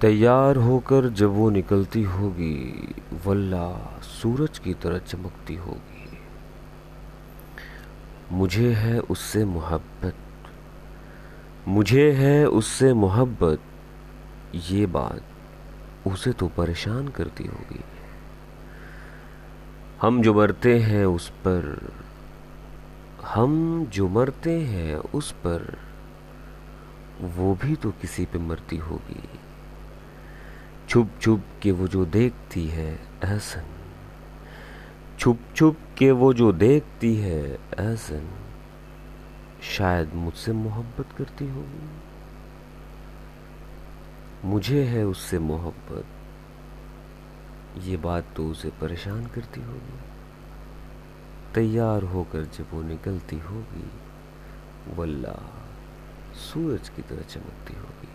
तैयार होकर जब वो निकलती होगी, वल्ला सूरज की तरह चमकती होगी। मुझे है उससे मोहब्बत। मुझे है उससे मोहब्बत। ये बात उसे तो परेशान करती होगी। हम जो मरते हैं उस पर, हम जो मरते हैं उस पर, वो भी तो किसी पे मरती होगी। छुप छुप के वो जो देखती है एहसन छुप छुप के वो जो देखती है एहसन शायद मुझसे मोहब्बत करती होगी। मुझे है उससे मोहब्बत। ये बात तो उसे परेशान करती होगी। तैयार होकर जब वो निकलती होगी वल्ला सूरज की तरह चमकती होगी।